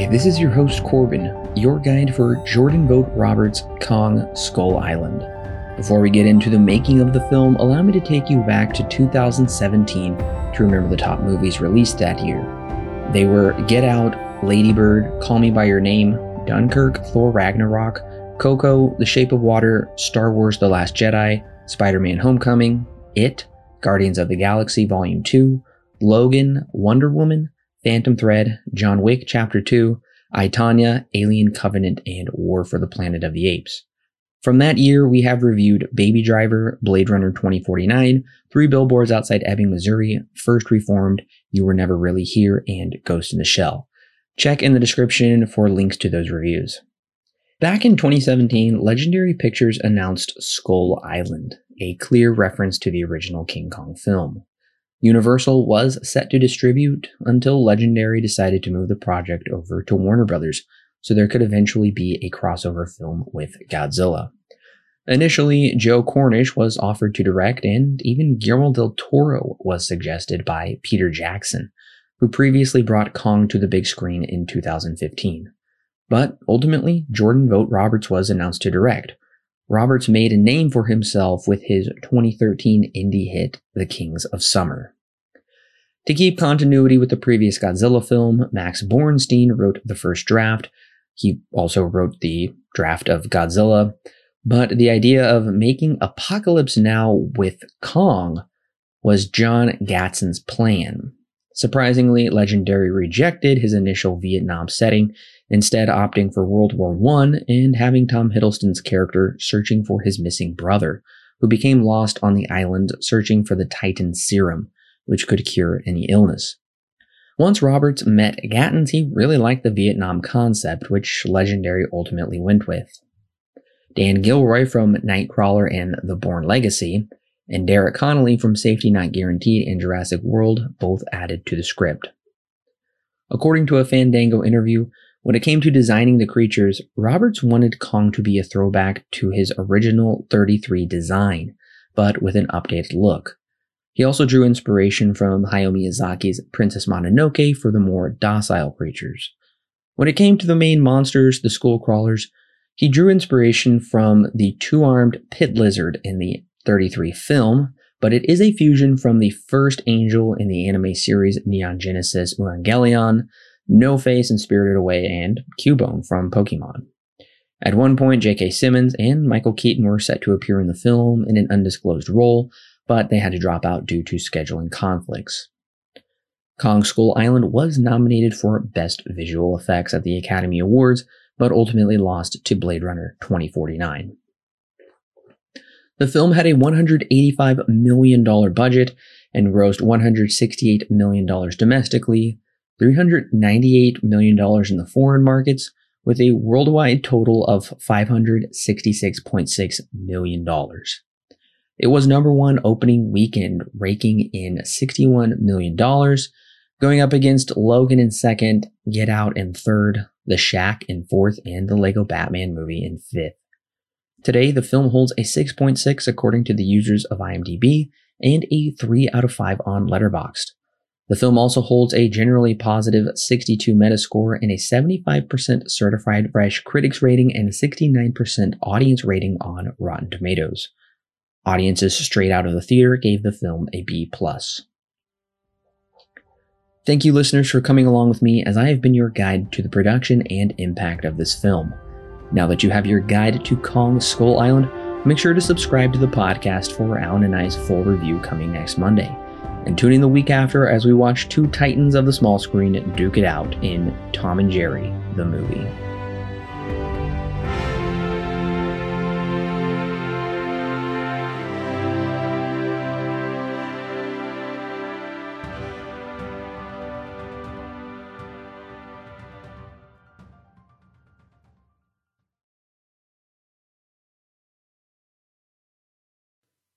Hi, this is your host Corbin, your guide for Jordan Vogt Roberts' Kong Skull Island. Before we get into the making of the film, allow me to take you back to 2017 to remember the top movies released that year. They were Get Out, Ladybird, Call Me By Your Name, Dunkirk, Thor Ragnarok, Coco, The Shape of Water, Star Wars The Last Jedi, Spider Man Homecoming, It, Guardians of the Galaxy Volume 2, Logan, Wonder Woman, Phantom Thread, John Wick Chapter 2, I, Tonya, Alien Covenant, and War for the Planet of the Apes. From that year, we have reviewed Baby Driver, Blade Runner 2049, Three Billboards Outside Ebbing, Missouri, First Reformed, You Were Never Really Here, and Ghost in the Shell. Check in the description for links to those reviews. Back in 2017, Legendary Pictures announced Skull Island, a clear reference to the original King Kong film. Universal was set to distribute until Legendary decided to move the project over to Warner Brothers, so there could eventually be a crossover film with Godzilla. Initially, Joe Cornish was offered to direct, and even Guillermo del Toro was suggested by Peter Jackson, who previously brought Kong to the big screen in 2015. But ultimately, Jordan Vogt Roberts was announced to direct. Roberts made a name for himself with his 2013 indie hit, The Kings of Summer. To keep continuity with the previous Godzilla film, Max Borenstein wrote the first draft. He also wrote the draft of Godzilla. But the idea of making Apocalypse Now with Kong was John Gatins' plan. Surprisingly, Legendary rejected his initial Vietnam setting instead opting for World War I and having Tom Hiddleston's character searching for his missing brother, who became lost on the island searching for the Titan serum, which could cure any illness. Once Roberts met Gatins, he really liked the Vietnam concept, which Legendary ultimately went with. Dan Gilroy from Nightcrawler and The Bourne Legacy, and Derek Connolly from Safety Not Guaranteed and Jurassic World both added to the script. According to a Fandango interview, when it came to designing the creatures, Roberts wanted Kong to be a throwback to his original 33 design, but with an updated look. He also drew inspiration from Hayao Miyazaki's Princess Mononoke for the more docile creatures. When it came to the main monsters, the Skull Crawlers, he drew inspiration from the two armed pit lizard in the 33 film, but it is a fusion from the first angel in the anime series Neon Genesis Evangelion, no Face and Spirited Away, and Cubone from Pokemon. At one point, J.K. Simmons and Michael Keaton were set to appear in the film in an undisclosed role, but they had to drop out due to scheduling conflicts. Kong Skull Island was nominated for Best Visual Effects at the Academy Awards, but ultimately lost to Blade Runner 2049. The film had a $185 million budget and grossed $168 million domestically, $398 million in the foreign markets, with a worldwide total of $566.6 million. It was number one opening weekend, raking in $61 million, going up against Logan in second, Get Out in third, The Shack in fourth, and the Lego Batman movie in fifth. Today, the film holds a 6.6 according to the users of IMDb and a 3 out of 5 on Letterboxd. The film also holds a generally positive 62 Metascore and a 75% certified fresh critics rating and 69% audience rating on Rotten Tomatoes. Audiences straight out of the theater gave the film a B+. Thank you listeners for coming along with me as I have been your guide to the production and impact of this film. Now that you have your guide to Kong Skull Island, make sure to subscribe to the podcast for Alan and I's full review coming next Monday and tune in the week after as we watch two titans of the small screen duke it out in Tom and Jerry, the movie.